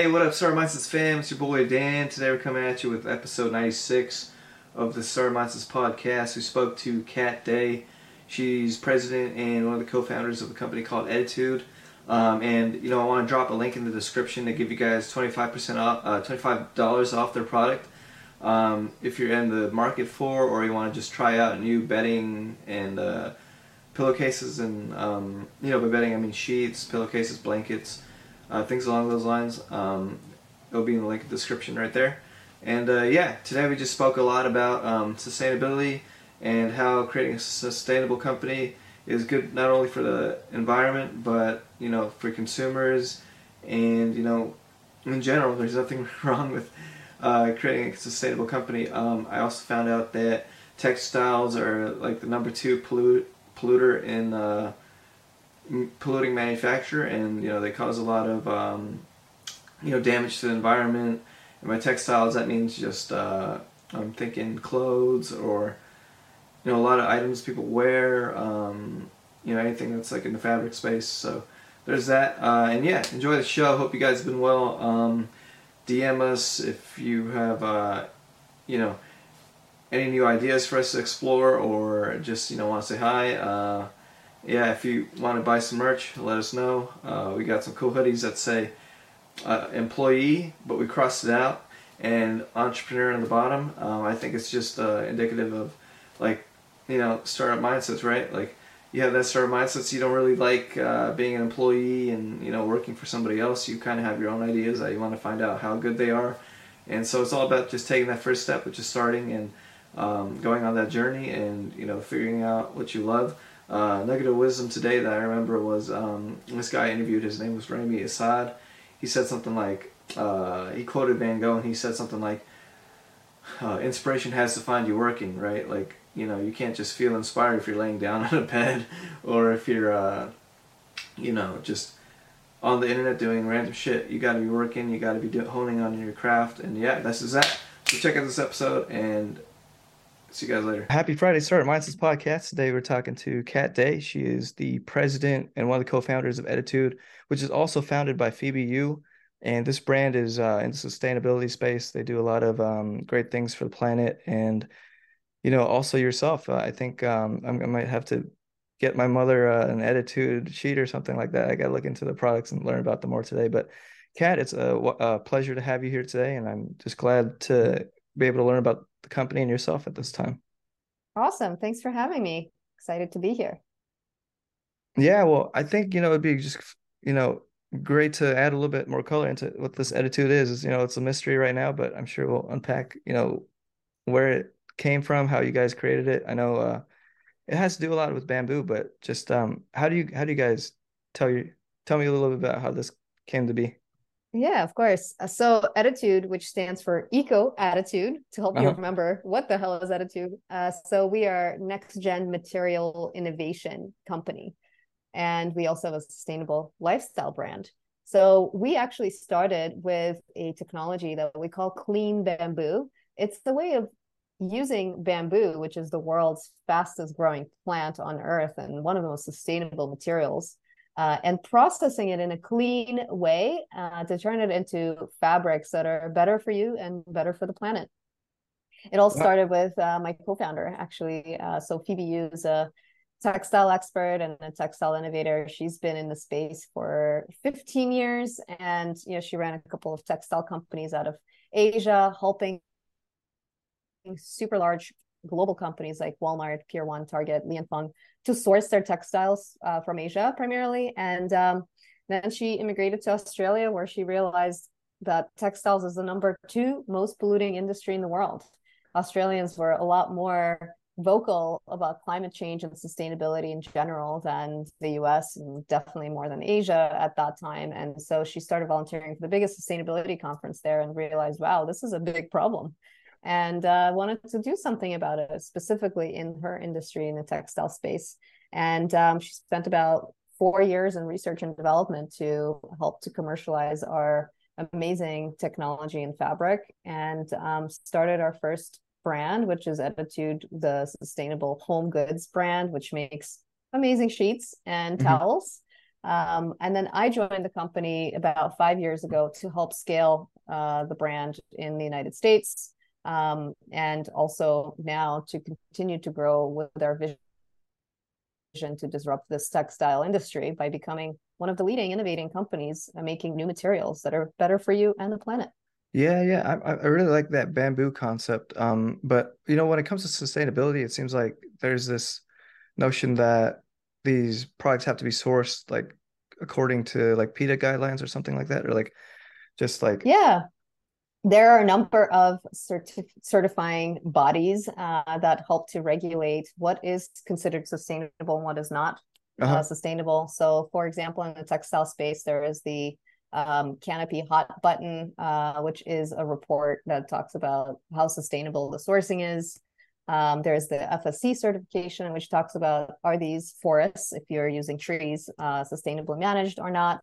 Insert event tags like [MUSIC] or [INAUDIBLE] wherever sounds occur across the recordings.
Hey, what up, Star Mindsets fam? It's your boy Dan. Today we're coming at you with episode 96 of the Star Mindsets podcast. We spoke to Kat Dey. She's president and one of the co-founders of a company called Ettitude. Um, and you know, I want to drop a link in the description to give you guys 25% off, uh, $25 off their product. Um, if you're in the market for, or you want to just try out new bedding and uh, pillowcases, and um, you know, by bedding I mean sheets, pillowcases, blankets uh, things along those lines. Um, it'll be in the link description right there. And uh, yeah, today we just spoke a lot about um, sustainability and how creating a sustainable company is good not only for the environment but you know for consumers and you know in general there's nothing [LAUGHS] wrong with uh, creating a sustainable company. Um, I also found out that textiles are like the number two pollute, polluter in uh, polluting manufacture, and you know they cause a lot of um, you know damage to the environment. And by textiles, that means just uh, I'm thinking clothes or you know a lot of items people wear. Um, you know anything that's like in the fabric space. So there's that. Uh, and yeah, enjoy the show. Hope you guys have been well. Um, DM us if you have uh, you know any new ideas for us to explore or just you know want to say hi. Yeah, if you want to buy some merch, let us know. Uh, we got some cool hoodies that say uh, employee, but we crossed it out, and entrepreneur on the bottom. Um, I think it's just uh, indicative of like you know startup mindsets, right? Like you have that startup mindset, so you don't really like uh, being an employee and you know working for somebody else. You kind of have your own ideas that you want to find out how good they are, and so it's all about just taking that first step, which is starting and um, going on that journey, and you know figuring out what you love. Uh, nugget of wisdom today that I remember was um, this guy interviewed. His name was Rami Assad. He said something like uh, he quoted Van Gogh, and he said something like, uh, "Inspiration has to find you working, right? Like you know, you can't just feel inspired if you're laying down [LAUGHS] on a bed, or if you're, uh, you know, just on the internet doing random shit. You got to be working. You got to be honing on your craft, and yeah, this is that. So check out this episode and See you guys later. Happy Friday, Start Mindsets Podcast. Today we're talking to Kat Dey. She is the president and one of the co-founders of Ettitude, which is also founded by Phoebe Yu. And this brand is uh, in the sustainability space. They do a lot of um, great things for the planet, and you know, also yourself. Uh, I think um, i might have to get my mother uh, an Ettitude sheet or something like that. I got to look into the products and learn about them more today. But Kat, it's a, a pleasure to have you here today, and I'm just glad to be able to learn about the company and yourself at this time. Awesome. Thanks for having me. Excited to be here. Yeah, well, I think, you know, it'd be just, you know, great to add a little bit more color into what this Ettitude is. is you know, it's a mystery right now, but I'm sure we'll unpack, you know, where it came from, how you guys created it. I know uh it has to do a lot with bamboo, but just um how do you how do you guys tell you tell me a little bit about how this came to be? Yeah, of course. Uh, so Ettitude, which stands for Eco Attitude, to help uh-huh. you remember what the hell is Ettitude. Uh, so we are next gen material innovation company, and we also have a sustainable lifestyle brand. So we actually started with a technology that we call clean bamboo. It's the way of using bamboo, which is the world's fastest growing plant on earth and one of the most sustainable materials uh, and processing it in a clean way uh, to turn it into fabrics that are better for you and better for the planet. It all started with uh, my co-founder, actually. Uh, so Phoebe Yu is a textile expert and a textile innovator. She's been in the space for 15 years, and you know she ran a couple of textile companies out of Asia, helping super large global companies like Walmart, Pier One, Target, Li and Fung to source their textiles uh, from Asia primarily. And um, then she immigrated to Australia, where she realized that textiles is the number two most polluting industry in the world. Australians were a lot more vocal about climate change and sustainability in general than the US and definitely more than Asia at that time. And so she started volunteering for the biggest sustainability conference there and realized, wow, this is a big problem and uh, wanted to do something about it, specifically in her industry in the textile space. And um, she spent about four years in research and development to help to commercialize our amazing technology in fabric and um, started our first brand, which is Ettitude, the sustainable home goods brand, which makes amazing sheets and mm-hmm. towels. Um, and then I joined the company about five years ago to help scale uh, the brand in the United States, um, and also now to continue to grow with our vision to disrupt this textile industry by becoming one of the leading innovating companies and making new materials that are better for you and the planet. Yeah, yeah, I, I really like that bamboo concept. Um, but you know, when it comes to sustainability, it seems like there's this notion that these products have to be sourced like according to like PETA guidelines or something like that, or like just like yeah, there are a number of certi- certifying bodies uh, that help to regulate what is considered sustainable and what is not uh, uh-huh. uh, sustainable. So, for example, in the textile space, there is the um, Canopy Hot Button, uh, which is a report that talks about how sustainable the sourcing is. Um, there's the FSC certification, which talks about are these forests, if you're using trees, uh, sustainably managed or not.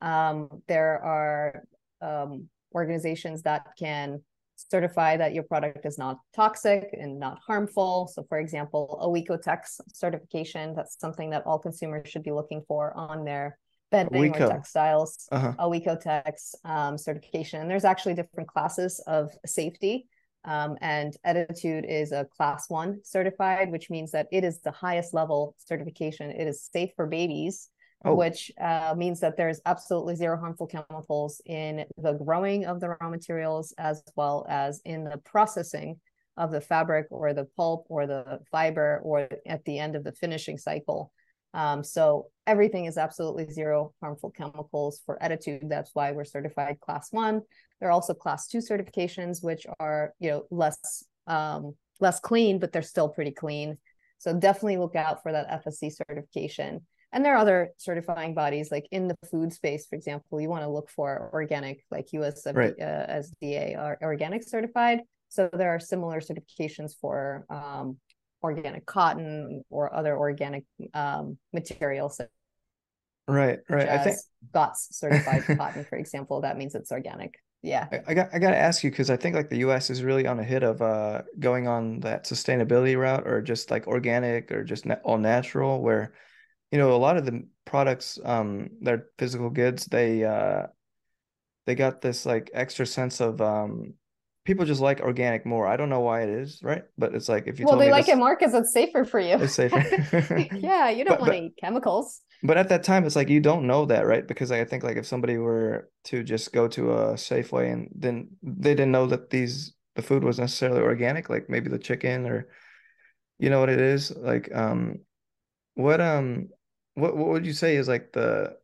Um, there are um, organizations that can certify that your product is not toxic and not harmful. So, for example, a Oeko-Tex certification, that's something that all consumers should be looking for on their bedding or textiles. Uh-huh. Oeko-Tex um, certification. And there's actually different classes of safety. Um, and Ettitude is a class one certified, which means that it is the highest level certification. It is safe for babies oh. which uh, means that there's absolutely zero harmful chemicals in the growing of the raw materials as well as in the processing of the fabric or the pulp or the fiber or at the end of the finishing cycle. Um, so everything is absolutely zero harmful chemicals for Ettitude. That's why we're certified class one. There are also class two certifications, which are you know less um, less clean, but they're still pretty clean. So definitely look out for that FSC certification and there are other certifying bodies like in the food space for example you want to look for organic like us right. uh, sda are organic certified. So there are similar certifications for um, organic cotton or other organic um, materials right right. I think GOTS certified cotton for example that means it's organic. Yeah. I, I, got i got to ask you because i think like the us is really on a hit of uh going on that sustainability route or just like organic or just na- all natural where you know a lot of the products um they're physical goods they uh they got this like extra sense of um people just like organic more. I don't know why it is right? But it's like if you well they like it more because it's safer for you. It's safer. [LAUGHS] Yeah you don't want to eat chemicals. but at that time it's like you don't know that right? Because i think like if somebody were to just go to a safeway and then they didn't know that these the food was necessarily organic like maybe the chicken or you know what it is? Like um what um what what would you say is like the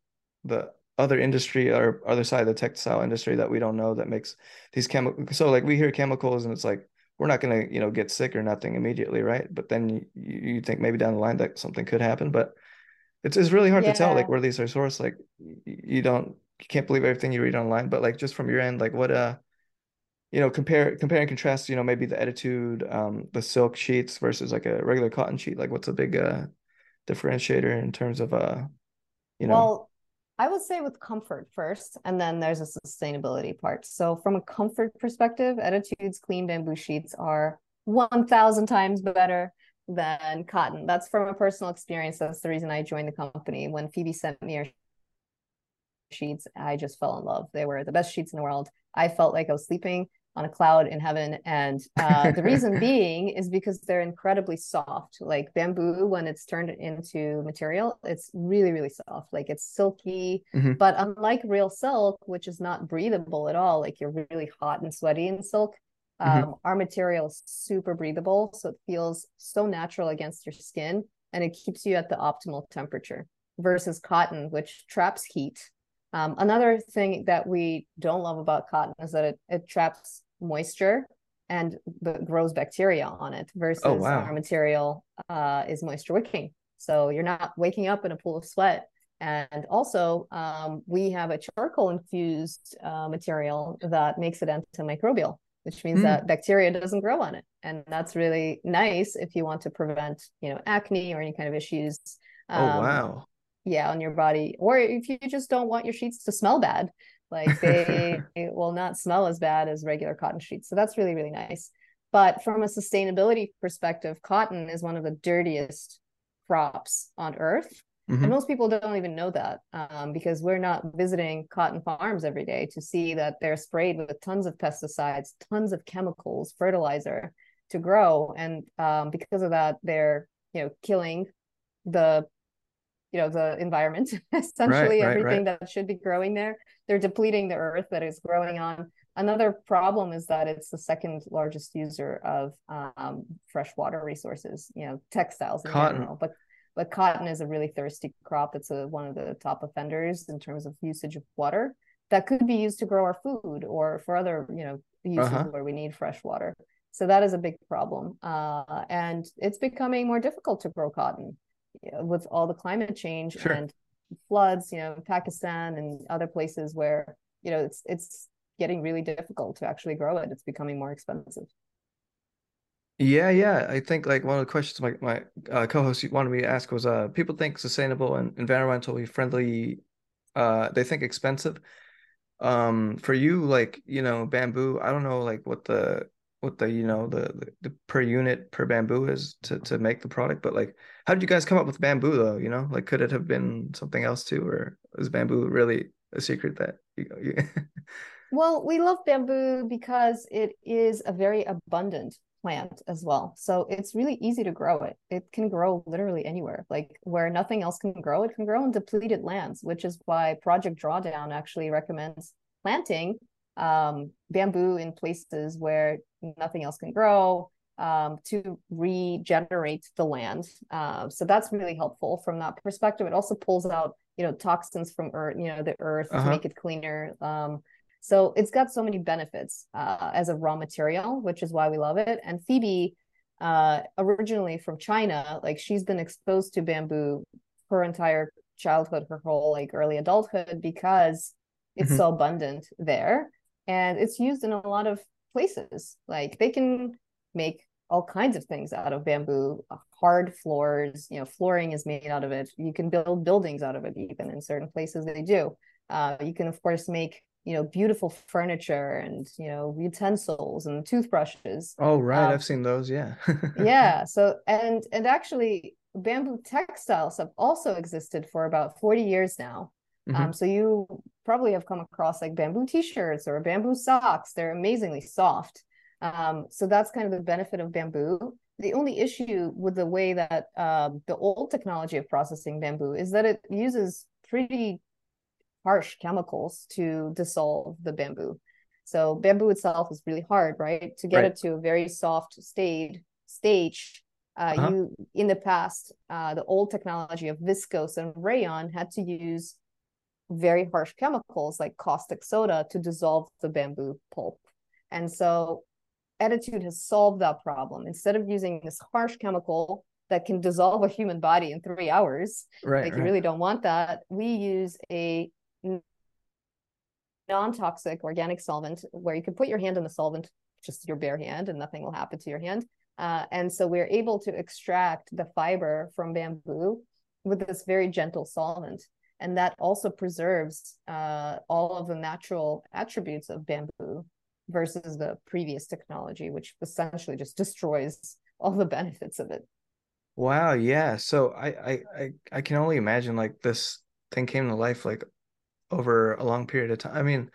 the other industry or other side of the textile industry that we don't know that makes these chemicals so like we hear chemicals and it's like we're not going to you know get sick or nothing immediately right but then you, you think maybe down the line that something could happen but it's, it's really hard yeah. to tell like where these are sourced like you don't you can't believe everything you read online but like just from your end like what uh you know compare compare and contrast you know maybe the Ettitude um the silk sheets versus like a regular cotton sheet like what's a big uh differentiator in terms of uh you know? Well i would say with comfort first and then there's a sustainability part. So from a comfort perspective Ettitudes clean bamboo sheets are 1000 times better than cotton. That's from a personal experience. That's the reason i joined the company. When phoebe sent me her sheets i just fell in love. They were the best sheets in the world. I felt like i was sleeping on a cloud in heaven. And uh, the reason [LAUGHS] being is because they're incredibly soft. Like bamboo, when it's turned into material, it's really, really soft. Like it's silky. Mm-hmm. But unlike real silk, which is not breathable at all, like you're really hot and sweaty in silk, mm-hmm. um, mm-hmm. our material is super breathable. So it feels so natural against your skin and it keeps you at the optimal temperature versus cotton, which traps heat. Um, another thing that we don't love about cotton is that it, it traps moisture and grows bacteria on it versus oh, wow. our material uh, is moisture wicking. So you're not waking up in a pool of sweat. And also, um, we have a charcoal infused uh, material that makes it antimicrobial, which means mm. that bacteria doesn't grow on it. And that's really nice if you want to prevent, you know, acne or any kind of issues. Oh, um, oh, wow. Yeah, on your body. Or if you just don't want your sheets to smell bad, like they [LAUGHS] will not smell as bad as regular cotton sheets. So that's really, really nice. But from a sustainability perspective, cotton is one of the dirtiest crops on earth. Mm-hmm. And most people don't even know that um, because we're not visiting cotton farms every day to see that they're sprayed with tons of pesticides, tons of chemicals, fertilizer to grow. And um, because of that, they're you know killing the you know the environment [LAUGHS] essentially right, everything right. that should be growing there. They're depleting the earth that is growing on. Another problem is that it's the second largest user of um, freshwater resources you know textiles in cotton. general. But but cotton is a really thirsty crop. It's a, one of the top offenders in terms of usage of water that could be used to grow our food or for other you know uses uh-huh. where we need fresh water. So that is a big problem. Uh, and it's becoming more difficult to grow cotton with all the climate change sure. and floods, you know, Pakistan and other places where you know it's it's getting really difficult to actually grow it. It's becoming more expensive. Yeah, yeah. I think like one of the questions my my uh, co-host wanted me to ask was, uh, people think sustainable and environmentally friendly, uh, they think expensive. Um, for you, like you know, bamboo. I don't know, like what the what the you know the, the, the per unit per bamboo is to to make the product but like how did you guys come up with bamboo though you know? Like could it have been something else too or is bamboo really a secret that you, you... [LAUGHS] well we love bamboo because it is a very abundant plant as well. So it's really easy to grow it. It can grow literally anywhere. Like where nothing else can grow it can grow in depleted lands which is why project drawdown actually recommends planting um, bamboo in places where nothing else can grow um, to regenerate the land. Uh, so that's really helpful from that perspective. It also pulls out, you know, toxins from earth, you know, the earth uh-huh. to make it cleaner. Um, so it's got so many benefits uh, as a raw material, which is why we love it. And Phoebe, uh, originally from China, like she's been exposed to bamboo her entire childhood, her whole like early adulthood because it's mm-hmm. so abundant there and it's used in a lot of places. Like they can make all kinds of things out of bamboo uh, hard floors you know flooring is made out of it. You can build buildings out of it even in certain places they do. Uh, you can of course make you know beautiful furniture and you know utensils and toothbrushes. Oh right. Um, i've seen those. Yeah. [LAUGHS] yeah. So and and actually bamboo textiles have also existed for about 40 years now Mm-hmm. Um, so you probably have come across like bamboo t-shirts or bamboo socks. They're amazingly soft. Um, so that's kind of the benefit of bamboo. The only issue with the way that uh, the old technology of processing bamboo is that it uses pretty harsh chemicals to dissolve the bamboo. So bamboo itself is really hard, right? To get right. it to a very soft state stage, uh, uh-huh. you in the past, uh, the old technology of viscose and rayon had to use very harsh chemicals like caustic soda to dissolve the bamboo pulp. And so Ettitude has solved that problem. Instead of using this harsh chemical that can dissolve a human body in three hours, right, like right. you really don't want that, we use a non-toxic organic solvent where you can put your hand in the solvent, just your bare hand, and nothing will happen to your hand. Uh, and so we're able to extract the fiber from bamboo with this very gentle solvent and that also preserves uh, all of the natural attributes of bamboo versus the previous technology which essentially just destroys all the benefits of it. Wow yeah. So i i i, I can only imagine like this thing came to life like over a long period of time. I mean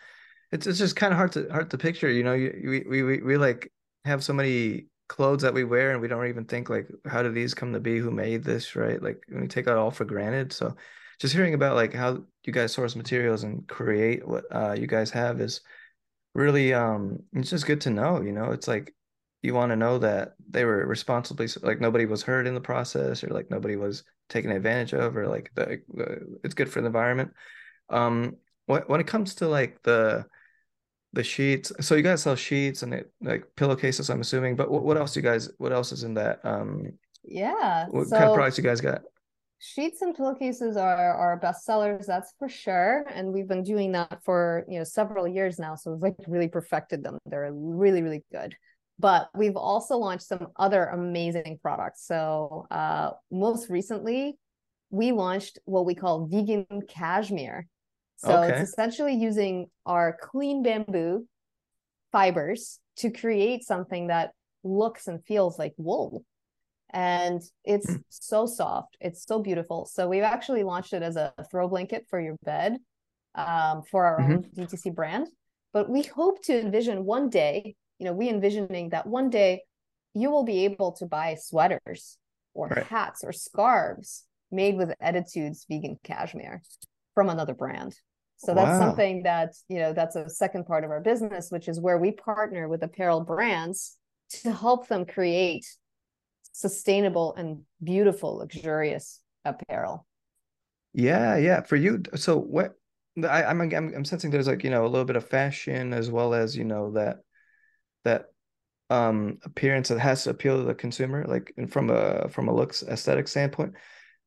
it's, it's just kind of hard to hard to picture you know? You, we, we we like have so many clothes that we wear and we don't even think like how did these come to be? Who made this right? Like we take that all for granted. So just hearing about like how you guys source materials and create what uh, you guys have is really um it's just good to know you know? It's like you want to know that they were responsibly like nobody was hurt in the process or like nobody was taken advantage of or like the, the it's good for the environment. Um what when it comes to like the the sheets so you guys sell sheets and it, like pillowcases i'm assuming but what, what else you guys what else is in that um yeah what so, kind of products you guys got sheets and pillowcases are our best sellers that's for sure and we've been doing that for you know several years now so we've like really perfected them. They're really really good. But we've also launched some other amazing products. So uh, most recently we launched what we call vegan cashmere. So okay. it's essentially using our clean bamboo fibers to create something that looks and feels like wool and it's mm. so soft. It's so beautiful. So we've actually launched it as a throw blanket for your bed um, for our mm-hmm. own DTC brand. But we hope to envision one day, you know, we envisioning that one day you will be able to buy sweaters or right. hats or scarves made with Ettitudes vegan cashmere from another brand. So that's wow. something that, you know, that's a second part of our business, which is where we partner with apparel brands to help them create sustainable and beautiful, luxurious apparel. Yeah, yeah. For you, so what I, I'm, I'm sensing there's like, you know, a little bit of fashion as well as, you know, that that um appearance that has to appeal to the consumer, like from a from a looks aesthetic standpoint.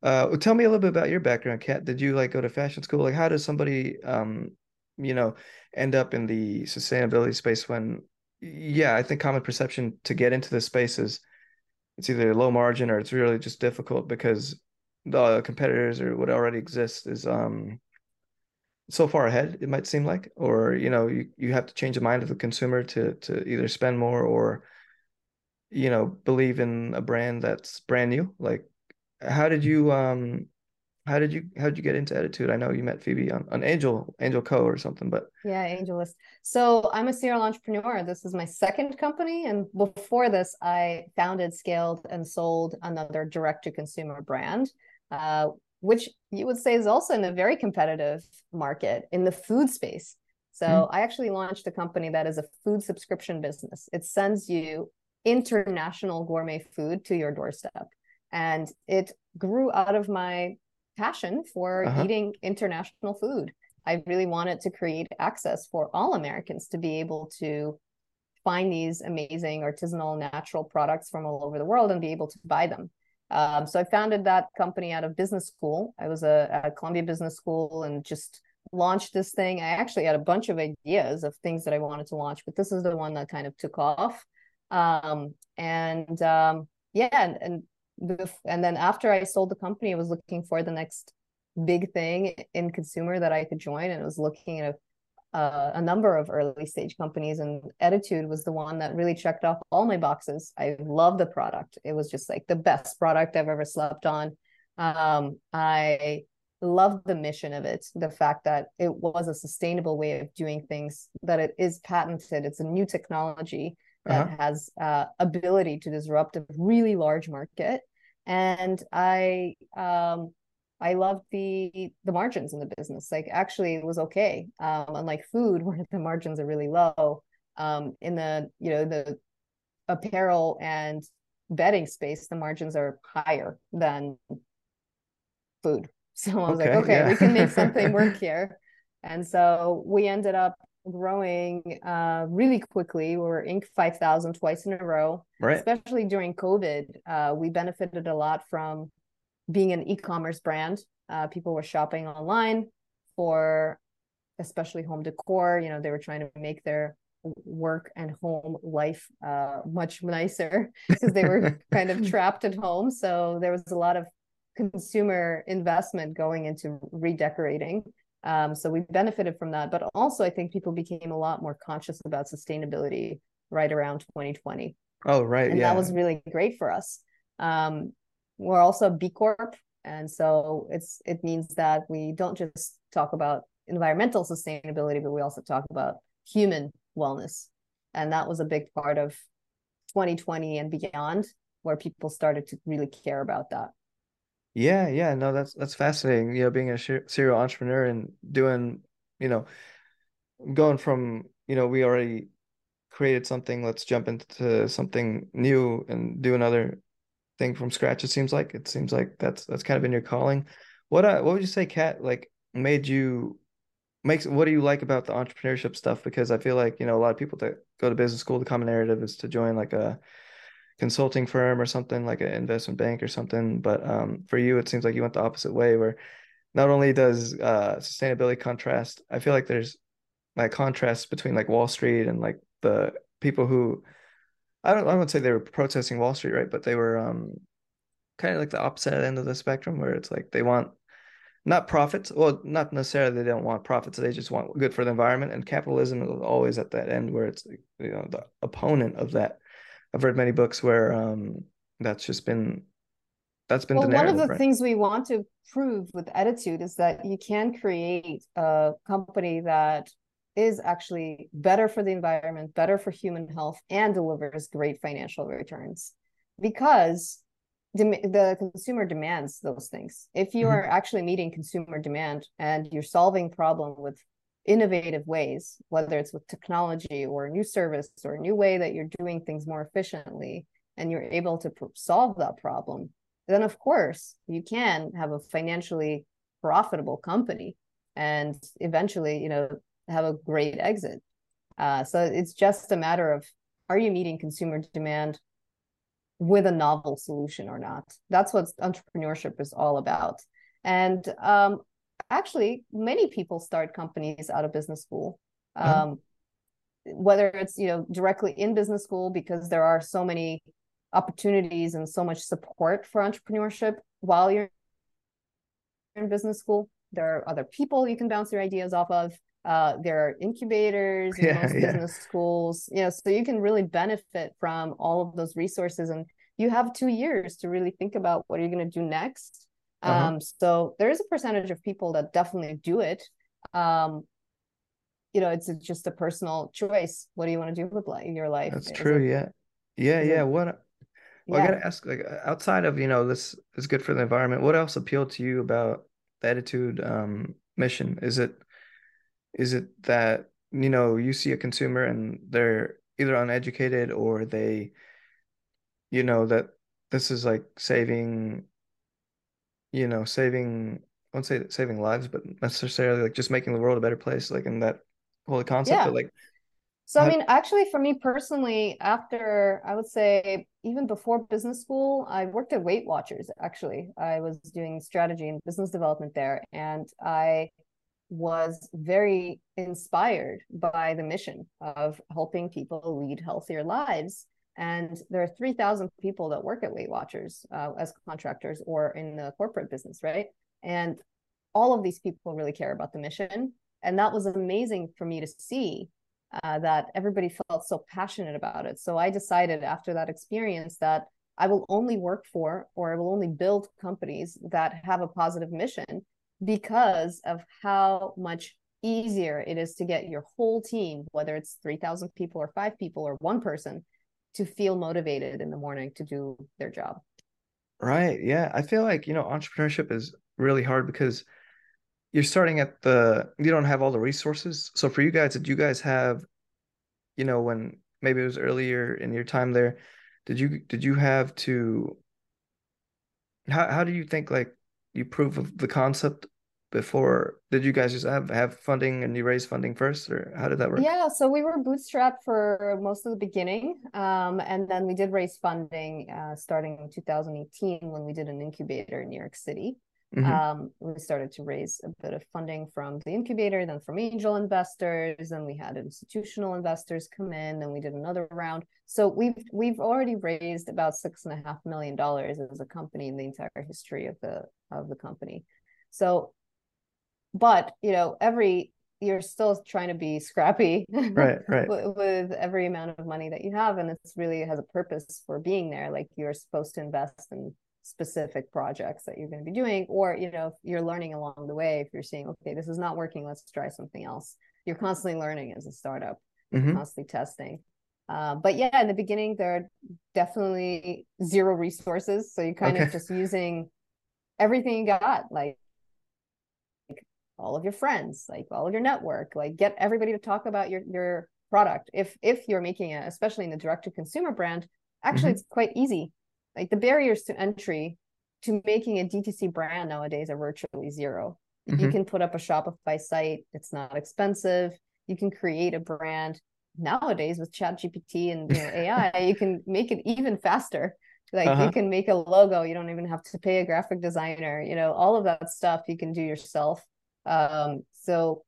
Uh, tell me a little bit about your background, Kat. Did you like go to fashion school? Like, how does somebody, um, you know, end up in the sustainability space when, yeah, I think common perception to get into this space is it's either low margin or it's really just difficult because the competitors or what already exists is um so far ahead it might seem like or you know you, you have to change the mind of the consumer to to either spend more or you know believe in a brand that's brand new. Like how did you um how did you how did you get into Ettitude? I know you met phoebe on, on angel angel co or something but yeah AngelList. So i'm a serial entrepreneur. This is my second company and before this i founded scaled and sold another direct to consumer brand uh, which you would say is also in a very competitive market in the food space. So mm. i actually launched a company that is a food subscription business. It sends you international gourmet food to your doorstep. And it grew out of my passion for uh-huh. eating international food. I really wanted to create access for all Americans to be able to find these amazing artisanal natural products from all over the world and be able to buy them. Um, so I founded that company out of business school. I was a, at Columbia Business School and just launched this thing. I actually had a bunch of ideas of things that I wanted to launch, but this is the one that kind of took off. Um, and um, yeah, and, and and then after I sold the company, I was looking for the next big thing in consumer that I could join, and I was looking at a, uh, a number of early stage companies, and Ettitude was the one that really checked off all my boxes. I love the product; it was just like the best product I've ever slept on. Um, I love the mission of it, the fact that it was a sustainable way of doing things, that it is patented, it's a new technology that uh-huh. has uh, ability to disrupt a really large market and i um i loved the the margins in the business. Like actually it was okay. Um unlike food [LAUGHS] where the margins are really low um in the you know the apparel and bedding space the margins are higher than food. [LAUGHS] So i was okay, like okay yeah. we can make something [LAUGHS] work here. And so we ended up growing uh, really quickly. We were Inc. 5000 twice in a row, right. especially during COVID. Uh, we benefited a lot from being an e-commerce brand. Uh, people were shopping online for especially home decor. You know, they were trying to make their work and home life uh, much nicer [LAUGHS] because they were kind of trapped at home. So there was a lot of consumer investment going into redecorating. Um, so we benefited from that. But also, I think people became a lot more conscious about sustainability right around 2020. Oh, right. And yeah. that was really great for us. Um, we're also B Corp. And so it's it means that we don't just talk about environmental sustainability, but we also talk about human wellness. And that was a big part of 2020 and beyond, where people started to really care about that. Yeah, yeah, no, that's that's fascinating. You know, being a serial entrepreneur and doing, you know, going from, you know, we already created something, let's jump into something new and do another thing from scratch. It seems like it seems like that's that's kind of in your calling. What uh, what would you say, Kat, like made you makes what do you like about the entrepreneurship stuff? Because I feel like, you know, a lot of people that go to business school, the common narrative is to join like a consulting firm or something like an investment bank or something. But um, for you, it seems like you went the opposite way, where not only does uh, sustainability contrast, I feel like there's like contrast between like Wall Street and like the people who I don't I wouldn't say they were protesting Wall Street, right? But they were um, kind of like the opposite end of the spectrum, where it's like they want not profits. Well, not necessarily they don't want profits. They just want good for the environment. And capitalism is always at that end where it's you know the opponent of that I've read many books where um, that's just been that's been well, the one of the right? things we want to prove with Ettitude is that you can create a company that is actually better for the environment, better for human health, and delivers great financial returns because the consumer demands those things. If you mm-hmm. are actually meeting consumer demand and you're solving problem with innovative ways, whether it's with technology or a new service or a new way that you're doing things more efficiently, and you're able to solve that problem, then of course you can have a financially profitable company and eventually, you know, have a great exit. Uh, so it's just a matter of are you meeting consumer demand with a novel solution or not? That's what entrepreneurship is all about. And um, actually, many people start companies out of business school. Um, mm-hmm. Whether it's you know directly in business school because there are so many opportunities and so much support for entrepreneurship while you're in business school. There are other people you can bounce your ideas off of uh, there are incubators in [LAUGHS] yeah, most yeah. business schools you know so you can really benefit from all of those resources and you have two years to really think about what are you going to do next uh-huh. um, so there is a percentage of people that definitely do it um, you know it's just a personal choice what do you want to do with life, your life that's is true it, yeah yeah yeah what well, yeah. I gotta ask, like, outside of you know this is good for the environment. What else appealed to you about the Ettitude um, mission? Is it is it that you know you see a consumer and they're either uneducated or they you know that this is like saving you know saving I won't say saving lives but necessarily like just making the world a better place like in that whole concept yeah. like so I mean, actually, for me personally, after I would say even before business school, I worked at Weight Watchers. Actually, I was doing strategy and business development there, and I was very inspired by the mission of helping people lead healthier lives. And there are 3,000 people that work at Weight Watchers uh, as contractors or in the corporate business, right? And all of these people really care about the mission. And that was amazing for me to see uh, that everybody felt so passionate about it. So I decided after that experience that I will only work for or I will only build companies that have a positive mission because of how much easier it is to get your whole team, whether it's 3,000 people or five people or one person, to feel motivated in the morning to do their job. Right. Yeah. I feel like, you know, entrepreneurship is really hard because you're starting at the, you don't have all the resources. So for you guys, did you guys have, you know, when maybe it was earlier in your time there, did you, did you have to, how, how do you think like you prove of the concept before did you guys just have have funding and you raise funding first or how did that work? Yeah so we were bootstrapped for most of the beginning um, and then we did raise funding uh, starting in 2018 when we did an incubator in new york city. Mm-hmm. um, we started to raise a bit of funding from the incubator then from angel investors and we had institutional investors come in and we did another round. So we've we've already raised about six and a half million dollars as a company in the entire history of the of the company. So but you know every you're still trying to be scrappy [LAUGHS] right right with, every amount of money that you have and it's really has a purpose for being there like you're supposed to invest in specific projects that you're going to be doing or you know you're learning along the way if you're seeing okay this is not working let's try something else you're constantly learning as a startup mm-hmm. constantly testing uh, but yeah in the beginning there are definitely zero resources so you're kind okay. of just using everything you got like all of your friends, like all of your network, like get everybody to talk about your your product. If if you're making it, especially in the direct to consumer brand, actually mm-hmm. it's quite easy. Like the barriers to entry to making a DTC brand nowadays are virtually 0 mm-hmm. You can put up a Shopify site, it's not expensive. You can create a brand. Nowadays with Chat GPT and you know, [LAUGHS] AI, you can make it even faster. Like uh-huh. you can make a logo, you don't even have to pay a graphic designer, you know, all of that stuff you can do yourself um, so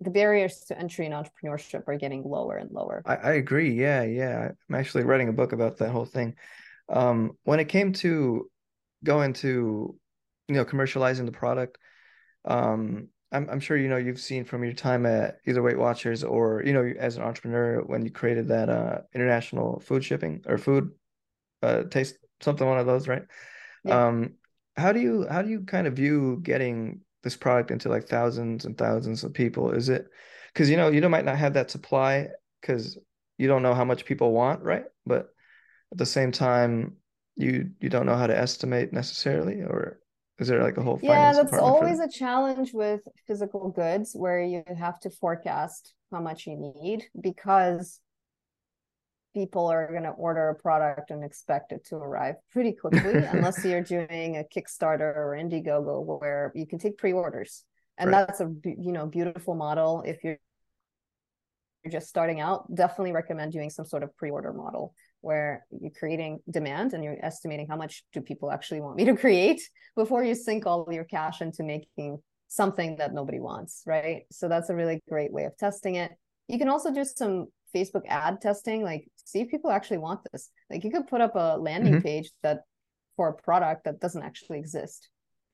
the barriers to entry in entrepreneurship are getting lower and lower. I, I agree. Yeah, yeah. I'm actually writing a book about that whole thing. Um, when it came to going to, you know, commercializing the product, um, I'm, I'm sure you know you've seen from your time at either Weight Watchers or you know as an entrepreneur when you created that uh, international food shipping or food uh, taste something one of those, right? Yeah. Um, how do you how do you kind of view getting this product into like thousands and thousands of people? Is it because you know you don't might not have that supply because you don't know how much people want, right? But at the same time, you you don't know how to estimate necessarily, or is there like a whole yeah? That's always a challenge with physical goods where you have to forecast how much you need because people are going to order a product and expect it to arrive pretty quickly [LAUGHS] unless you're doing a kickstarter or indiegogo where you can take pre-orders. And right. that's a you know beautiful model. If you're you're just starting out definitely recommend doing some sort of pre-order model where you're creating demand and you're estimating how much do people actually want me to create before you sink all your cash into making something that nobody wants right? So that's a really great way of testing it. You can also do some Facebook ad testing, like see if people actually want this. Like you could put up a landing mm-hmm. page that for a product that doesn't actually exist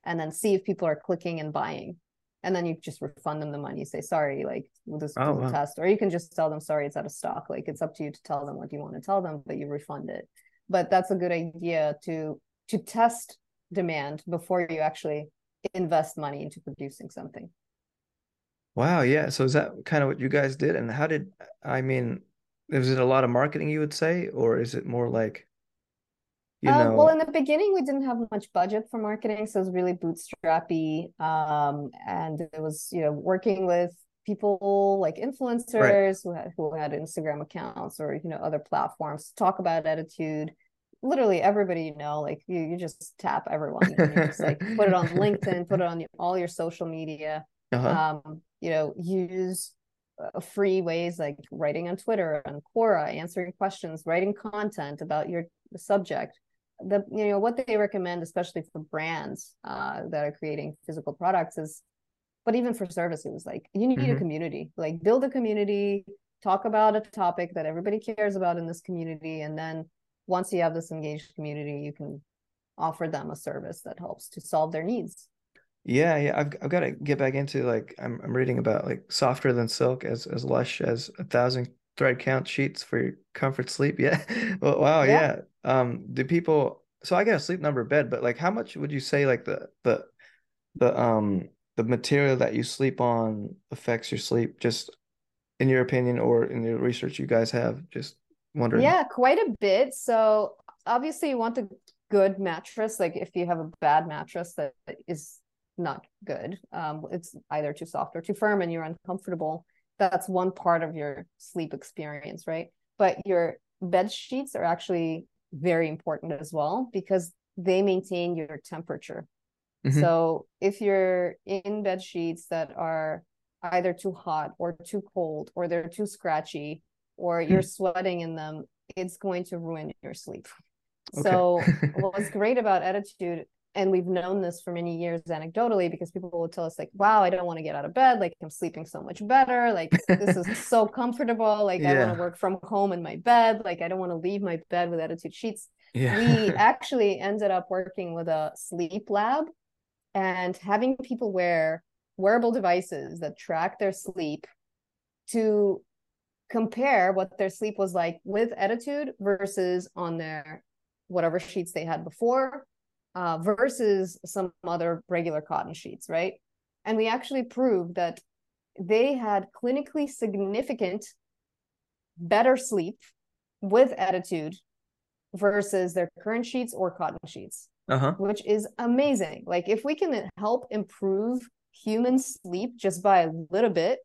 and then see if people are clicking and buying. And then you just refund them the money. You say, sorry, like we'll just oh, wow. test. Or you can just tell them, sorry, it's out of stock. Like it's up to you to tell them what you want to tell them, but you refund it. But that's a good idea to to test demand before you actually invest money into producing something. Wow, yeah. So is that kind of what you guys did? And how did I mean, is it a lot of marketing you would say, or is it more like you know well in the beginning we didn't have much budget for marketing, so it was really bootstrappy. Um, and it was, you know, working with people like influencers right. who had who had Instagram accounts or you know other platforms to talk about Ettitude. literally everybody you know like you, you just tap everyone and you just like put it on [LAUGHS] linkedin put it on all your social media uh-huh. um, you know use uh, free ways like writing on twitter on quora answering questions writing content about your subject the you know what they recommend especially for brands uh, that are creating physical products is but even for services like you need mm-hmm. a community like build a community talk about a topic that everybody cares about in this community and then once you have this engaged community you can offer them a service that helps to solve their needs yeah, yeah, I've I've got to get back into like I'm I'm reading about like softer than silk as as lush as a thousand thread count sheets for your comfort sleep. [LAUGHS] Yeah. well, wow, yeah. yeah. Um do people so I get a sleep number bed, but like how much would you say like the the the um the material that you sleep on affects your sleep just in your opinion or in the research you guys have just wondering yeah quite a bit so obviously you want a good mattress like if you have a bad mattress that is not good. Um, it's either too soft or too firm and you're uncomfortable. That's one part of your sleep experience, right? But your bed sheets are actually very important as well because they maintain your temperature. Mm-hmm. So if you're in bed sheets that are either too hot or too cold or they're too scratchy or you're mm. sweating in them, it's going to ruin your sleep. Okay. So [LAUGHS] what's great about Ettitude and we've known this for many years anecdotally because people will tell us like wow i don't want to get out of bed. Like i'm sleeping so much better. Like this is so [LAUGHS] comfortable. Like yeah. i want to work from home in my bed. Like i don't want to leave my bed with Ettitude sheets. Yeah. we [LAUGHS] actually ended up working with a sleep lab and having people wear wearable devices that track their sleep to compare what their sleep was like with Ettitude versus on their whatever sheets they had before uh, versus some other regular cotton sheets, right? And we actually proved that they had clinically significant better sleep with Ettitude versus their current sheets or cotton sheets, uh-huh. which is amazing. Like if we can help improve human sleep just by a little bit,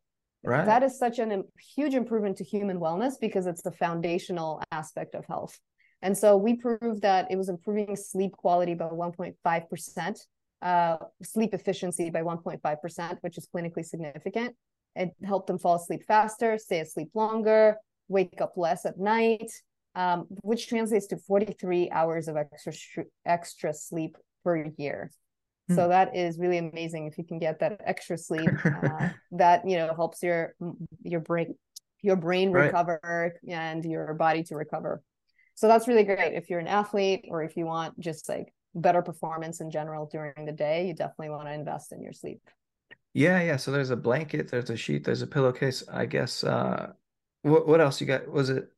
right. that is such a huge improvement to human wellness because it's the foundational aspect of health. And so we proved that it was improving sleep quality by 1.5%, uh, sleep efficiency by 1.5%, which is clinically significant. It helped them fall asleep faster, stay asleep longer, wake up less at night, um, which translates to 43 hours of extra extra sleep per year. So hmm. that is really amazing if you can get that extra sleep. [LAUGHS] Uh, that you know helps your your brain your brain recover right. and your body to recover. So that's really great if you're an athlete or if you want just like better performance in general during the day, you definitely want to invest in your sleep. Yeah, yeah. So there's a blanket, there's a sheet, there's a pillowcase. I guess uh what what else you got? Was it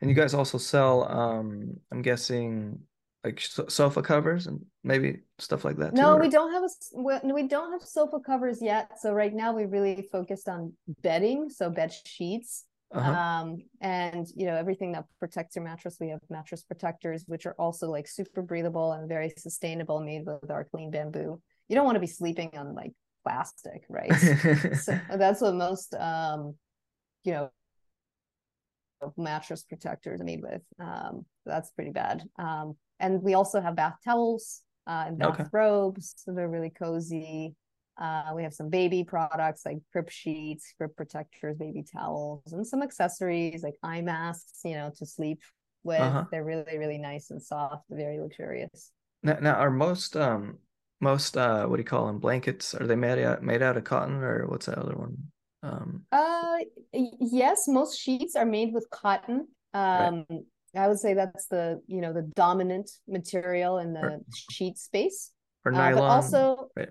and you guys also sell um I'm guessing like sofa covers and maybe stuff like that? No, too, we don't have a we don't have sofa covers yet. So right now we really focused on bedding, so bed sheets. Uh-huh. Um, and you know everything that protects your mattress. We have mattress protectors, which are also like super breathable and very sustainable, made with our clean bamboo. You don't want to be sleeping on like plastic, right? [LAUGHS] so that's what most um, you know mattress protectors made with. Um, that's pretty bad. Um, and we also have bath towels uh, and bath okay. robes. So they're really cozy. Uh, we have some baby products like crib sheets, crib protectors, baby towels, and some accessories like eye masks, you know, to sleep with. Uh-huh. They're really, really nice and soft, very luxurious. Now, now are most um most uh what do you call them blankets? Are they made out made out of cotton or what's that other one? Um, uh, yes, most sheets are made with cotton. Um, right. I would say that's the you know the dominant material in the or, sheet space. Or nylon. Uh, but also, right.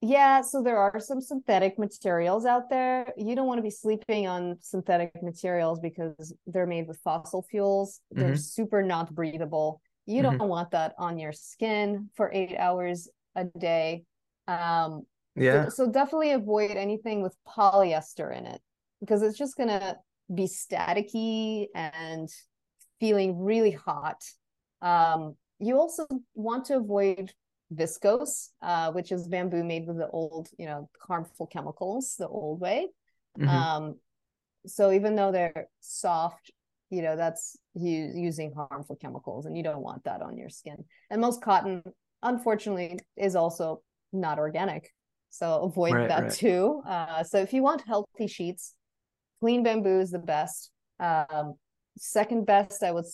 Yeah. So there are some synthetic materials out there. You don't want to be sleeping on synthetic materials because they're made with fossil fuels. They're mm-hmm. super not breathable. You mm-hmm. don't want that on your skin for eight hours a day. Um, yeah. So, so definitely avoid anything with polyester in it because it's just gonna be staticky and feeling really hot. Um, you also want to avoid viscose, uh, which is bamboo made with the old, you know, harmful chemicals, the old way. Mm-hmm. Um, so even though they're soft, you know, that's u- using harmful chemicals, and you don't want that on your skin. And most cotton, unfortunately, is also not organic. So avoid right, that right. too. Uh, so if you want healthy sheets, CleanBamboo is the best. Um, second best, I would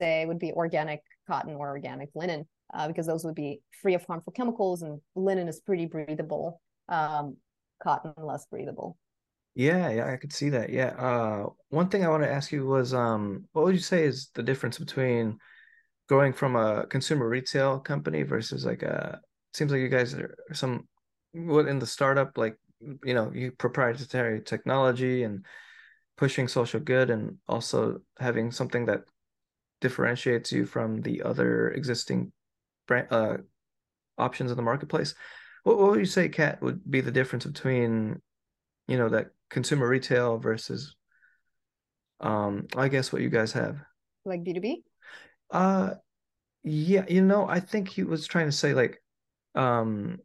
say, would be organic cotton or organic linen, uh, because those would be free of harmful chemicals, and linen is pretty breathable. Um, cotton less breathable. Yeah, yeah, I could see that. Yeah. Uh, one thing I want to ask you was, um, what would you say is the difference between going from a consumer retail company versus like a seems like you guys are some what in the startup like you know you proprietary technology and pushing social good and also having something that differentiates you from the other existing brand uh, options in the marketplace. What, what would you say kat would be the difference between you know that consumer retail versus um i guess what you guys have? Like b2b uh yeah you know i think he was trying to say like um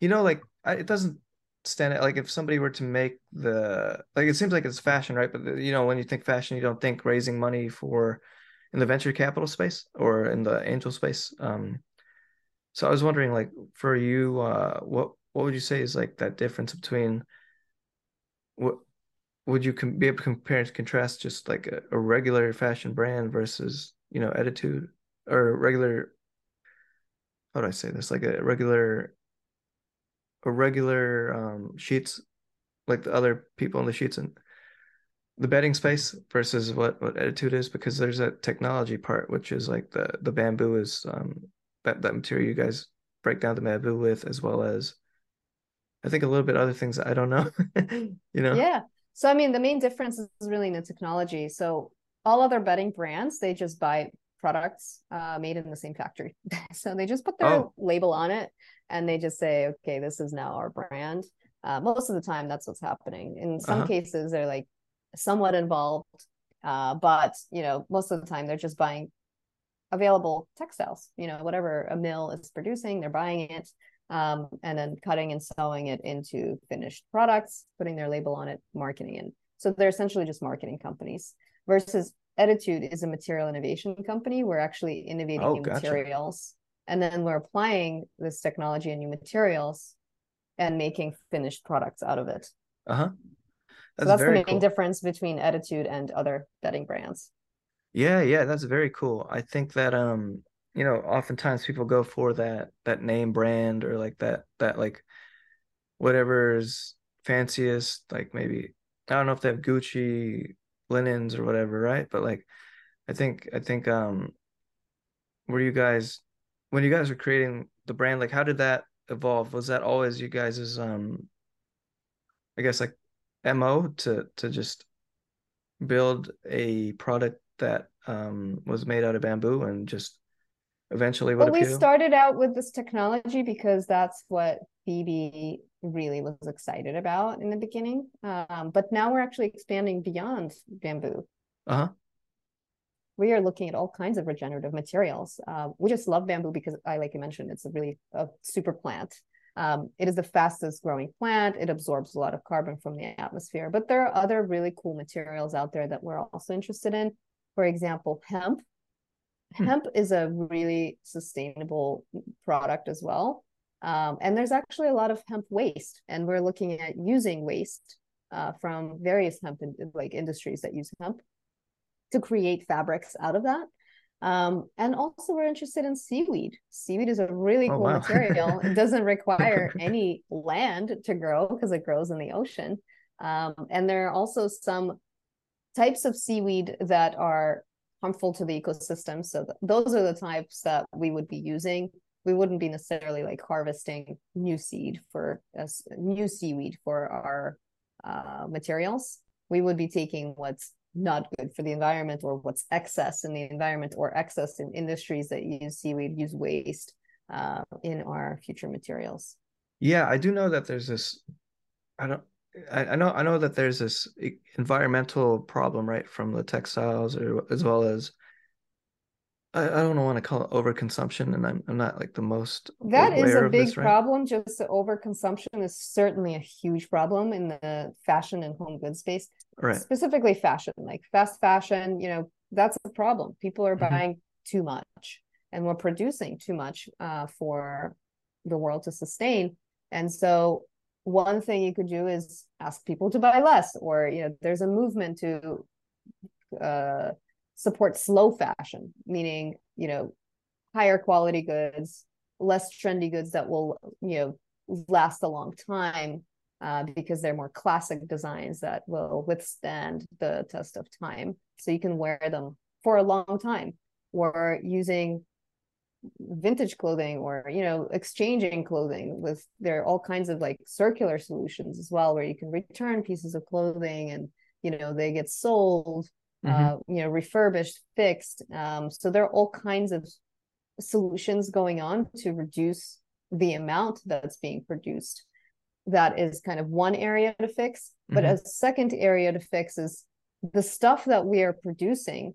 you know like I, it doesn't stand out like if somebody were to make the like it seems like it's fashion right? But you know when you think fashion you don't think raising money for in the venture capital space or in the angel space um so i was wondering like for you uh what what would you say is like that difference between what would you com- be able to compare and contrast just like a, a regular fashion brand versus you know Ettitude or regular how do I say this? Like a regular, a regular um, sheets, like the other people in the sheets and the bedding space versus what what Ettitude is, because there's a technology part, which is like the the bamboo is um that that material you guys break down the bamboo with, as well as I think a little bit other things I don't know, [LAUGHS] you know. Yeah. So I mean, the main difference is really in the technology. So all other bedding brands, they just buy products uh, made in the same factory. [LAUGHS] so they just put their oh. label on it and they just say, okay, this is now our brand. Uh, most of the time, that's what's happening. In some uh-huh. cases, they're like somewhat involved, uh, but you know, most of the time, they're just buying available textiles. You know, whatever a mill is producing, they're buying it um, and then cutting and sewing it into finished products, putting their label on it, marketing it. So they're essentially just marketing companies versus Ettitude is a material innovation company. We're actually innovating oh, new gotcha. materials. And then we're applying this technology and new materials and making finished products out of it. Uh-huh. That's, so that's the main cool. difference between Ettitude and other bedding brands. Yeah, yeah, that's very cool. I think that um, you know, oftentimes people go for that that name brand or like that that like whatever's fanciest, like maybe I don't know if they have Gucci linens or whatever, right? But like, I think I think um, were you guys when you guys were creating the brand? Like, how did that evolve? Was that always you guys's um, I guess like mo to to just build a product that um, was made out of bamboo and just eventually what well, we started out with this technology because that's what Phoebe really was excited about in the beginning. Um, but now we're actually expanding beyond bamboo. Uh-huh. We are looking at all kinds of regenerative materials. Uh, we just love bamboo because I, like you mentioned, it's a really a super plant. Um, it is the fastest growing plant. It absorbs a lot of carbon from the atmosphere. But there are other really cool materials out there that we're also interested in. For example, hemp. Hmm. Hemp is a really sustainable product as well. Um, and there's actually a lot of hemp waste, and we're looking at using waste uh, from various hemp in, like industries that use hemp to create fabrics out of that. Um, and also, we're interested in seaweed. Seaweed is a really oh, cool wow. material. it [LAUGHS] doesn't require any land to grow because it grows in the ocean. Um, and there are also some types of seaweed that are harmful to the ecosystem. So th- those are the types that we would be using. We wouldn't be necessarily like harvesting new seed for a new seaweed for our uh, materials. We would be taking what's not good for the environment or what's excess in the environment or excess in industries that use seaweed use waste uh, in our future materials. Yeah i do know that there's this i don't I, know i know that there's this environmental problem right from the textiles or as well as I, I don't want to call it overconsumption, and I'm I'm not like the most. That is a big this, right? problem. Just the overconsumption is certainly a huge problem in the fashion and home goods space. Right. Specifically, fashion, like fast fashion. You know, that's a problem. People are mm-hmm. buying too much, and we're producing too much uh, for the world to sustain. And so, one thing you could do is ask people to buy less, or you know, there's a movement to. Uh, support slow fashion, meaning, you know, higher quality goods, less trendy goods that will, you know, last a long time uh, because they're more classic designs that will withstand the test of time. So you can wear them for a long time. Or using vintage clothing or you know exchanging clothing with there are all kinds of like circular solutions as well where you can return pieces of clothing and you know they get sold mm-hmm. uh, you know, refurbished, fixed. Um, so there are all kinds of solutions going on to reduce the amount that's being produced. That is kind of one area to fix. But mm-hmm. a second area to fix is the stuff that we are producing.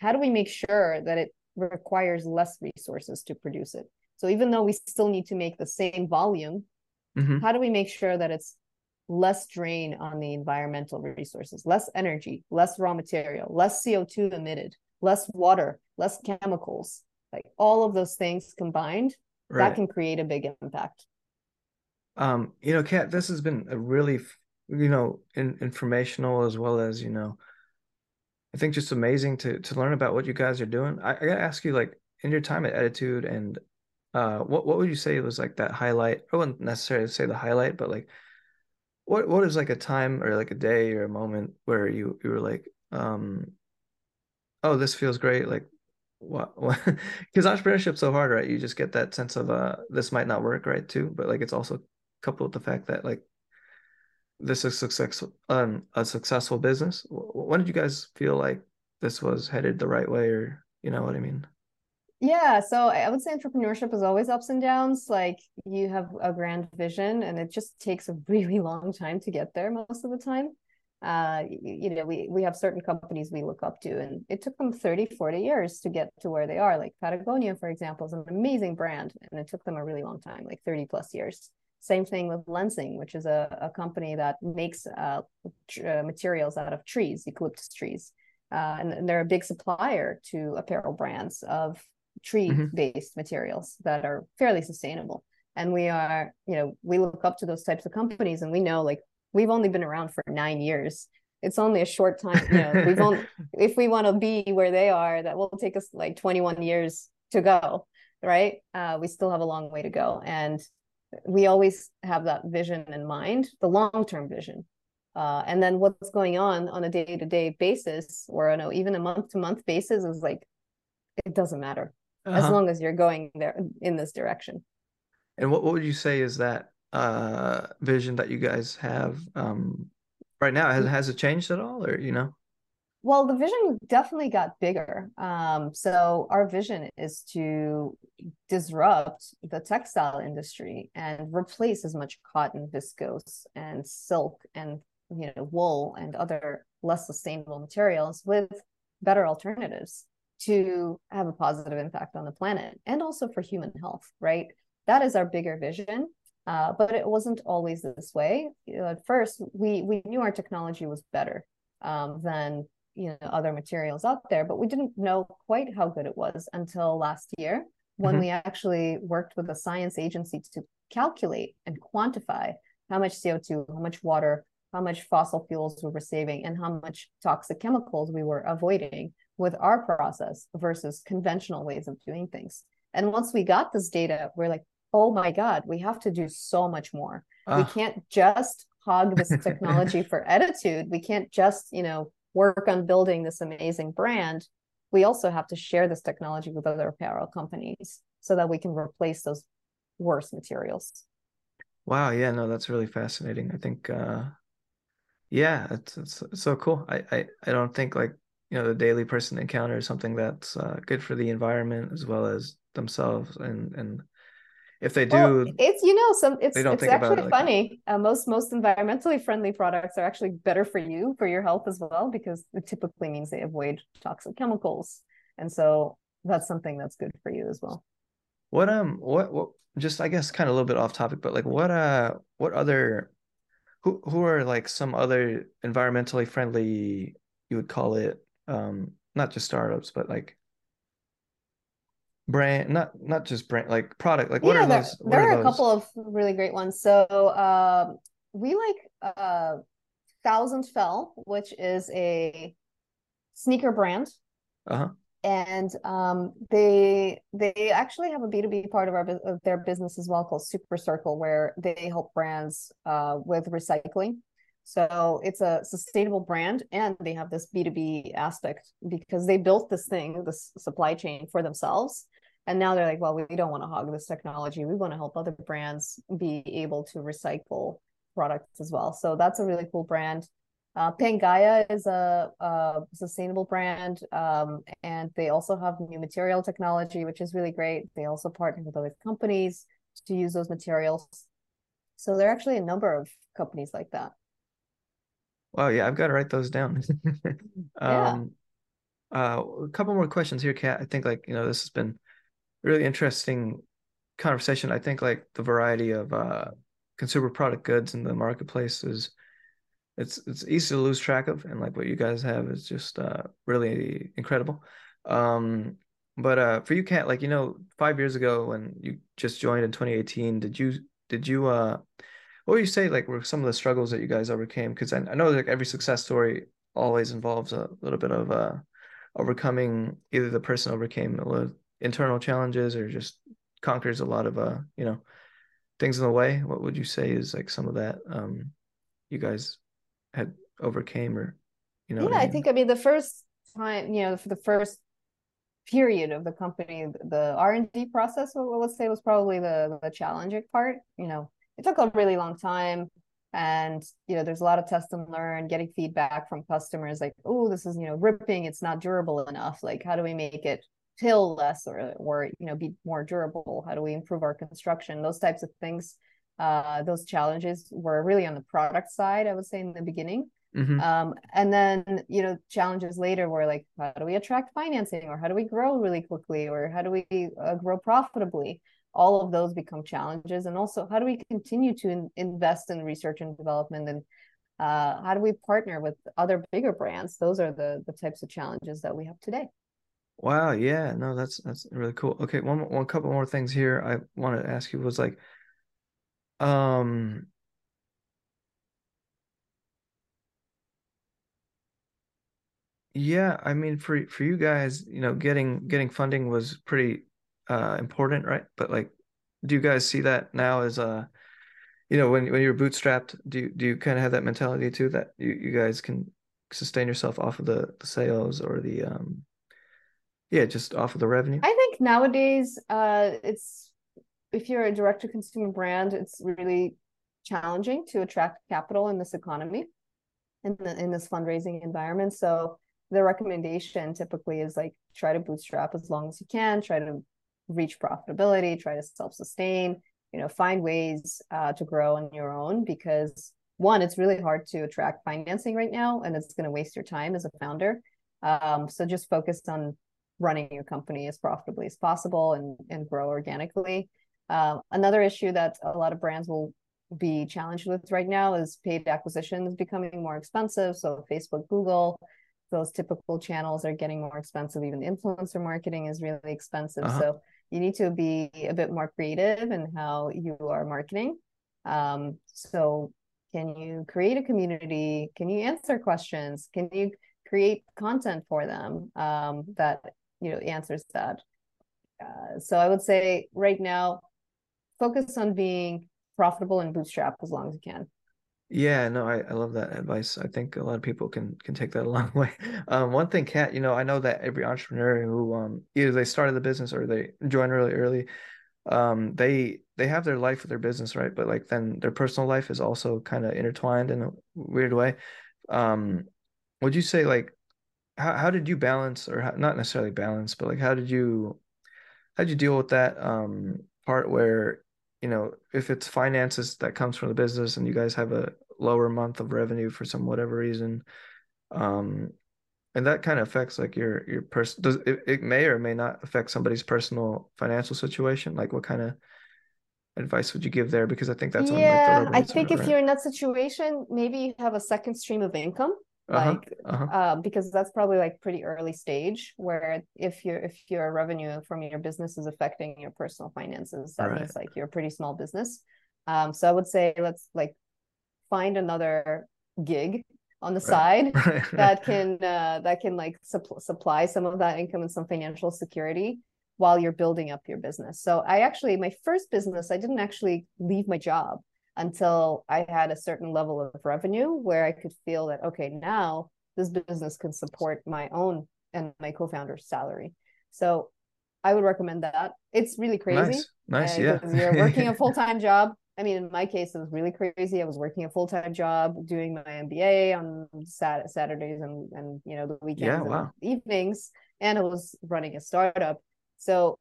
How do we make sure that it requires less resources to produce it? So even though we still need to make the same volume, mm-hmm. how do we make sure that it's less drain on the environmental resources, less energy, less raw material, less CO2 emitted, less water, less chemicals. Like all of those things combined, right. that can create a big impact. Um, you know, Kat, this has been a really, you know, in, informational as well as, you know, I think just amazing to to learn about what you guys are doing. I, I gotta ask you, like, in your time at Ettitude and uh what what would you say was like that highlight? I wouldn't necessarily say the highlight, but like what what is like a time or like a day or a moment where you you were like um oh this feels great like what because [LAUGHS] entrepreneurship's so hard right? You just get that sense of uh this might not work right too but like it's also coupled with the fact that like this is successful um a successful business. When did you guys feel like this was headed the right way or you know what i mean yeah, so I would say entrepreneurship is always ups and downs. Like you have a grand vision and it just takes a really [LAUGHS] long time to get there most of the time. Uh, you, know, we, we have certain companies we look up to and it took them 30, 40 years to get to where they are. Like Patagonia, for example, is an amazing brand and it took them a really long time, like 30 plus years. Same thing with Lenzing, which is a, a company that makes uh, uh, materials out of trees, eucalyptus trees. Uh, and, and, they're a big supplier to apparel brands of tree based mm-hmm. materials that are fairly sustainable. And we are you know we look up to those types of companies and we know like we've only been around for nine years. It's only a short time you know we've [LAUGHS] only if we want to be where they are that will take us like 21 years to go right? Uh, we still have a long way to go. And we always have that vision in mind the long term vision. Uh, and then what's going on on a day to day basis or you know even a month to month basis is like it doesn't matter uh-huh. as long as you're going there in this direction. And what, what would you say is that uh, vision that you guys have um, right now? Has, has it changed at all or, you know? Well, the vision definitely got bigger. Um, so our vision is to disrupt the textile industry and replace as much cotton, viscose, and silk, and you know wool and other less sustainable materials with better alternatives to have a positive impact on the planet and also for human health. Right, that is our bigger vision. Uh, but it wasn't always this way. You know, at first, we we knew our technology was better um, than you know other materials out there but we didn't know quite how good it was until last year when mm-hmm. we actually worked with a science agency to calculate and quantify how much co2 how much water how much fossil fuels we were saving and how much toxic chemicals we were avoiding with our process versus conventional ways of doing things and once we got this data we're like oh my god we have to do so much more we ah. can't just hog this [LAUGHS] technology for Ettitude we can't just you know work on building this amazing brand, we also have to share this technology with other apparel companies so that we can replace those worse materials. Wow, yeah, no, that's really fascinating. I think uh yeah, it's, it's, it's so cool. I, I I don't think like you know the daily person encounters something that's uh, good for the environment as well as themselves and and if they do well, it's you know some it's it's actually it like funny. Uh, most most environmentally friendly products are actually better for you for your health as well because it typically means they avoid toxic chemicals. And so that's something that's good for you as well. What um what what just i guess kind of a little bit off topic but like what uh what other who who are like some other environmentally friendly you would call it um not just startups but like brand not not just brand like product like what yeah, are there, those there are, are a couple of really great ones. So uh, we like uh Thousand Fell which is a sneaker brand. Uh-huh. And um they they actually have a b2b part of our of their business as well called SuperCircle where they help brands uh with recycling so it's a sustainable brand and they have this b2b aspect because they built this thing this supply chain for themselves and now they're like well we don't want to hog this technology we want to help other brands be able to recycle products as well so that's a really cool brand uh, Pangaia is a, a sustainable brand, um, and they also have new material technology, which is really great. They also partner with other companies to use those materials. So there are actually a number of companies like that. Wow, yeah, I've got to write those down. [LAUGHS] [LAUGHS] um, yeah. Uh, a couple more questions here, Kat. I think like you know this has been really interesting conversation. I think like the variety of uh, consumer product goods in the marketplace is it's it's easy to lose track of, and like what you guys have is just uh, really incredible. Um, but uh, for you, Kat, like you know, five years ago when you just joined in 2018, did you did you uh, what would you say like were some of the struggles that you guys overcame? Because I, I know like every success story always involves a little bit of uh, overcoming either the person overcame a little internal challenges or just conquers a lot of uh you know things in the way what would you say is like some of that um you guys had overcame or you know yeah I, mean? I think i mean the first time you know for the first period of the company the r&d process let's say was probably the the challenging part you know it took a really long time. And you know there's a lot of test and learn getting feedback from customers like oh this is you know ripping. It's not durable enough. Like how do we make it till less or or you know be more durable? How do we improve our construction? Those types of things uh those challenges were really on the product side i would say in the beginning. Mm-hmm. um and then you know challenges later were like how do we attract financing or how do we grow really quickly or how do we uh, grow profitably all of those become challenges. And also how do we continue to in- invest in research and development? And uh, how do we partner with other bigger brands? Those are the the types of challenges that we have today. Wow, yeah, no, that's that's really cool. Okay, one one couple more things here I wanted to ask you was like, um, yeah, I mean for for you guys, you know, getting getting funding was pretty uh important, right? But like, do you guys see that now as a, uh, you know, when when you're bootstrapped, do you do you kind of have that mentality too that you you guys can sustain yourself off of the the sales or the um yeah, just off of the revenue. I think nowadays, uh, it's if you're a direct to consumer brand, it's really challenging to attract capital in this economy, in the, in this fundraising environment. So the recommendation typically is like try to bootstrap as long as you can, try to reach profitability, try to self-sustain, you know, find ways uh, to grow on your own because one, it's really hard to attract financing right now, and it's going to waste your time as a founder. Um, so just focus on running your company as profitably as possible and and grow organically. Uh, another issue that a lot of brands will be challenged with right now is paid acquisitions becoming more expensive. So Facebook, Google, those typical channels are getting more expensive. Even influencer marketing is really expensive. Uh-huh. So you need to be a bit more creative in how you are marketing. Um, so can you create a community? Can you answer questions? Can you create content for them um, that you know answers that? Uh, so I would say right now, focus on being profitable and bootstrap as long as you can. Yeah, no, I, I love that advice. I think a lot of people can can take that a [LAUGHS] long way. Um, one thing, Kat, you know, I know that every entrepreneur who um either they started the business or they join really early, um, they they have their life with their business, right? But like then their personal life is also kind of intertwined in a weird way. Um, would you say like how how did you balance or how, not necessarily balance, but like how did you how did you deal with that um part where you know, if it's finances that comes from the business and you guys have a lower month of revenue for some whatever reason, um, and that kind of affects like your your person does it, it may or may not affect somebody's personal financial situation. Like what kind of advice would you give there? Because I think that's yeah, like I think if right? you're in that situation, maybe you have a second stream of income uh-huh, like uh-huh. Uh, because that's probably like pretty early stage where if your if your revenue from your business is affecting your personal finances that right. means like you're a pretty small business um so i would say let's like find another gig on the right. side [LAUGHS] that can uh, that can like supp- supply some of that income and some financial security while you're building up your business so i actually my first business i didn't actually leave my job until I had a certain level of revenue where I could feel that, okay, now this business can support my own and my co founder's salary. So I would recommend that. It's really crazy. Nice, nice yeah. you're working a [LAUGHS] full time job. I mean, in my case, it was really crazy. I was working a full time job, doing my MBA on sat- Saturdays and and you know the weekends yeah, wow. and evenings, and I was running a startup. So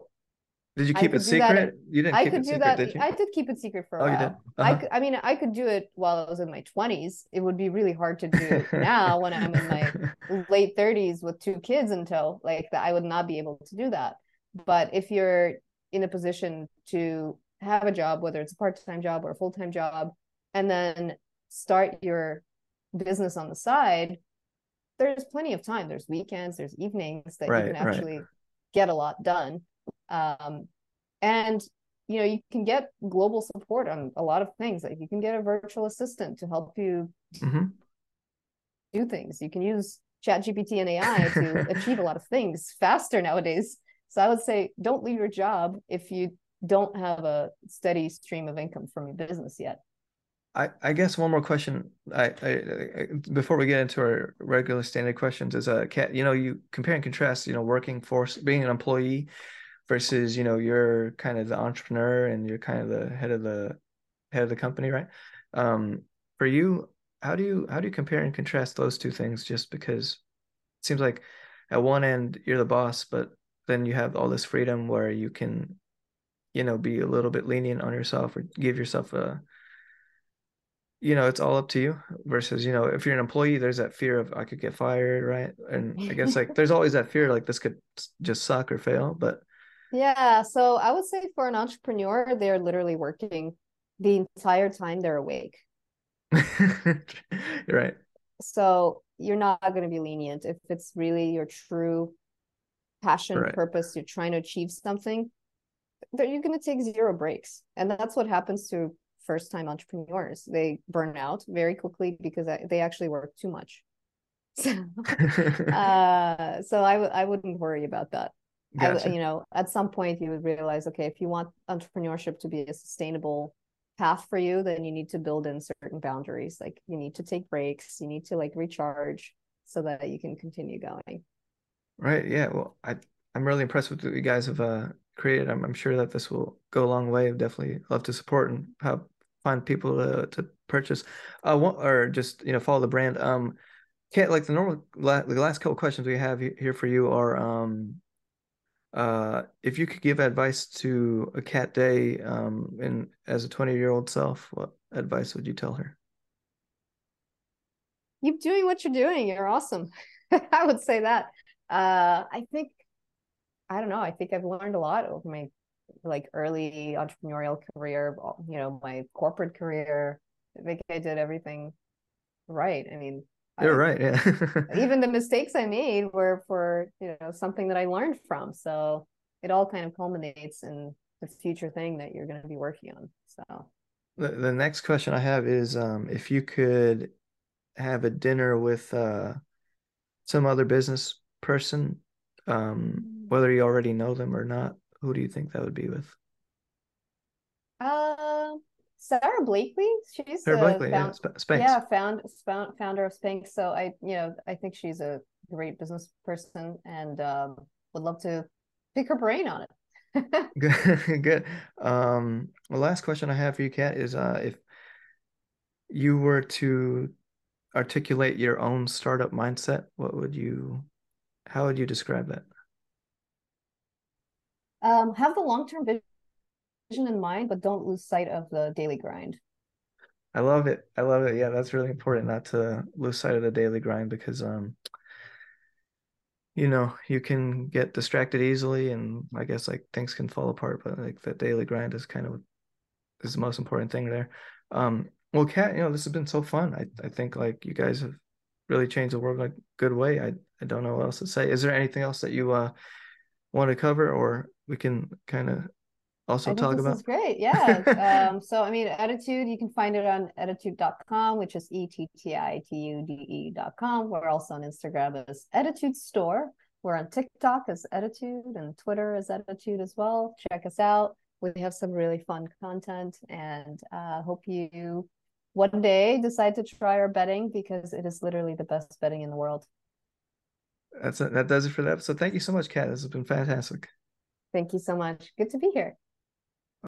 did you keep it secret? You didn't. I could do secret, that. Did I did keep it secret for a oh, while. Uh-huh. I could, I mean, I could do it while I was in my twenties. It would be really hard to do now when I'm in my [LAUGHS] late thirties with two kids in tow. Like that, I would not be able to do that. But if you're in a position to have a job, whether it's a part-time job or a full-time job, and then start your business on the side, there's plenty of time. There's weekends, there's evenings that right, you can actually right. get a lot done um, and you know you can get global support on a lot of things. Like you can get a virtual assistant to help you mm-hmm. do things. You can use chat gpt and ai to [LAUGHS] achieve a lot of things faster nowadays. So i would say don't leave your job if you don't have a steady stream of income from your business yet. I, I guess one more question. I, I, I, before we get into our regular standard questions is uh Kat you know you compare and contrast you know working force being an employee versus you know you're kind of the entrepreneur and you're kind of the head of the head of the company right? Um for you how do you how do you compare and contrast those two things? Just because it seems like at one end you're the boss but then you have all this freedom where you can you know be a little bit lenient on yourself or give yourself a you know it's all up to you versus you know if you're an employee there's that fear of i could get fired right? And i guess like there's always that fear like this could just suck or fail but yeah. So I would say for an entrepreneur, they're literally working the entire time they're awake. [LAUGHS] right. So you're not going to be lenient if it's really your true passion, right. purpose, you're trying to achieve something, that you're going to take zero breaks. And that's what happens to first time entrepreneurs. They burn out very quickly because they actually work too much. [LAUGHS] So, [LAUGHS] uh, so I w- I wouldn't worry about that. Gotcha. I, you know, at some point you would realize, okay, if you want entrepreneurship to be a sustainable path for you, then you need to build in certain boundaries. Like you need to take breaks, you need to like recharge so that you can continue going. Right. Yeah. Well, I I'm really impressed with what you guys have uh, created. I'm, I'm sure that this will go a long way. I'd definitely love to support and help find people to to purchase, uh, or just you know follow the brand. Um, Kat, like the normal, the last couple questions we have here for you are, um, uh, if you could give advice to a Kat Dey, um, in as a 20 year old self, what advice would you tell her? Keep doing what you're doing. You're awesome. [LAUGHS] I would say that. Uh, I think, I don't know. I think I've learned a lot over my like early entrepreneurial career, you know, my corporate career. I think I did everything right. I mean, you're right. Yeah. [LAUGHS] even the mistakes I made were for, you know, something that I learned from. So it all kind of culminates in the future thing that you're going to be working on. So the, the next question I have is um, if you could have a dinner with uh, some other business person, um, mm. whether you already know them or not, who do you think that would be with? Uh, Sara Blakely. She's Sara Blakely, found, yeah, Spanx. Yeah, found, found founder of Spanx. So I, you know, I think she's a great business person, and um, would love to pick her brain on it. [LAUGHS] good, [LAUGHS] good. Um, the last question I have for you, Kat, is uh, if you were to articulate your own startup mindset, what would you, how would you describe that? Um, have the long term vision in mind, but don't lose sight of the daily grind. I love it. I love it. Yeah, that's really important not to lose sight of the daily grind because um you know, you can get distracted easily and I guess like things can fall apart, but like the daily grind is kind of is the most important thing there. Um well Kat, you know, this has been so fun. I I think like you guys have really changed the world in a good way. I I don't know what else to say. Is there anything else that you uh want to cover or we can kind of also talk about? Is great. Yeah. [LAUGHS] um, so, I mean, Ettitude, you can find it on ettitude.com, which is E T T I T U D E.com. We're also on Instagram as Ettitude Store. We're on TikTok as Ettitude and Twitter as Ettitude as well. Check us out. We have some really fun content and uh, hope you one day decide to try our bedding because it is literally the best bedding in the world. That's it. That does it for the episode. Thank you so much, Kat. This has been fantastic. Thank you so much. Good to be here.